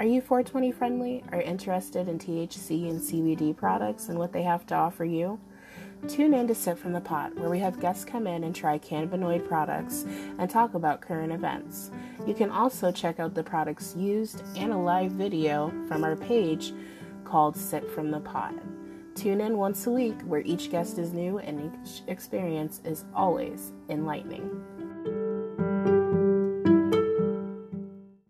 Are you 420 friendly? Are interested in THC and CBD products and what they have to offer you? Tune in to Sip from the Pot, where we have guests come in and try cannabinoid products and talk about current events. You can also check out the products used and a live video from our page called Sip from the Pot. Tune in once a week, where each guest is new and each experience is always enlightening.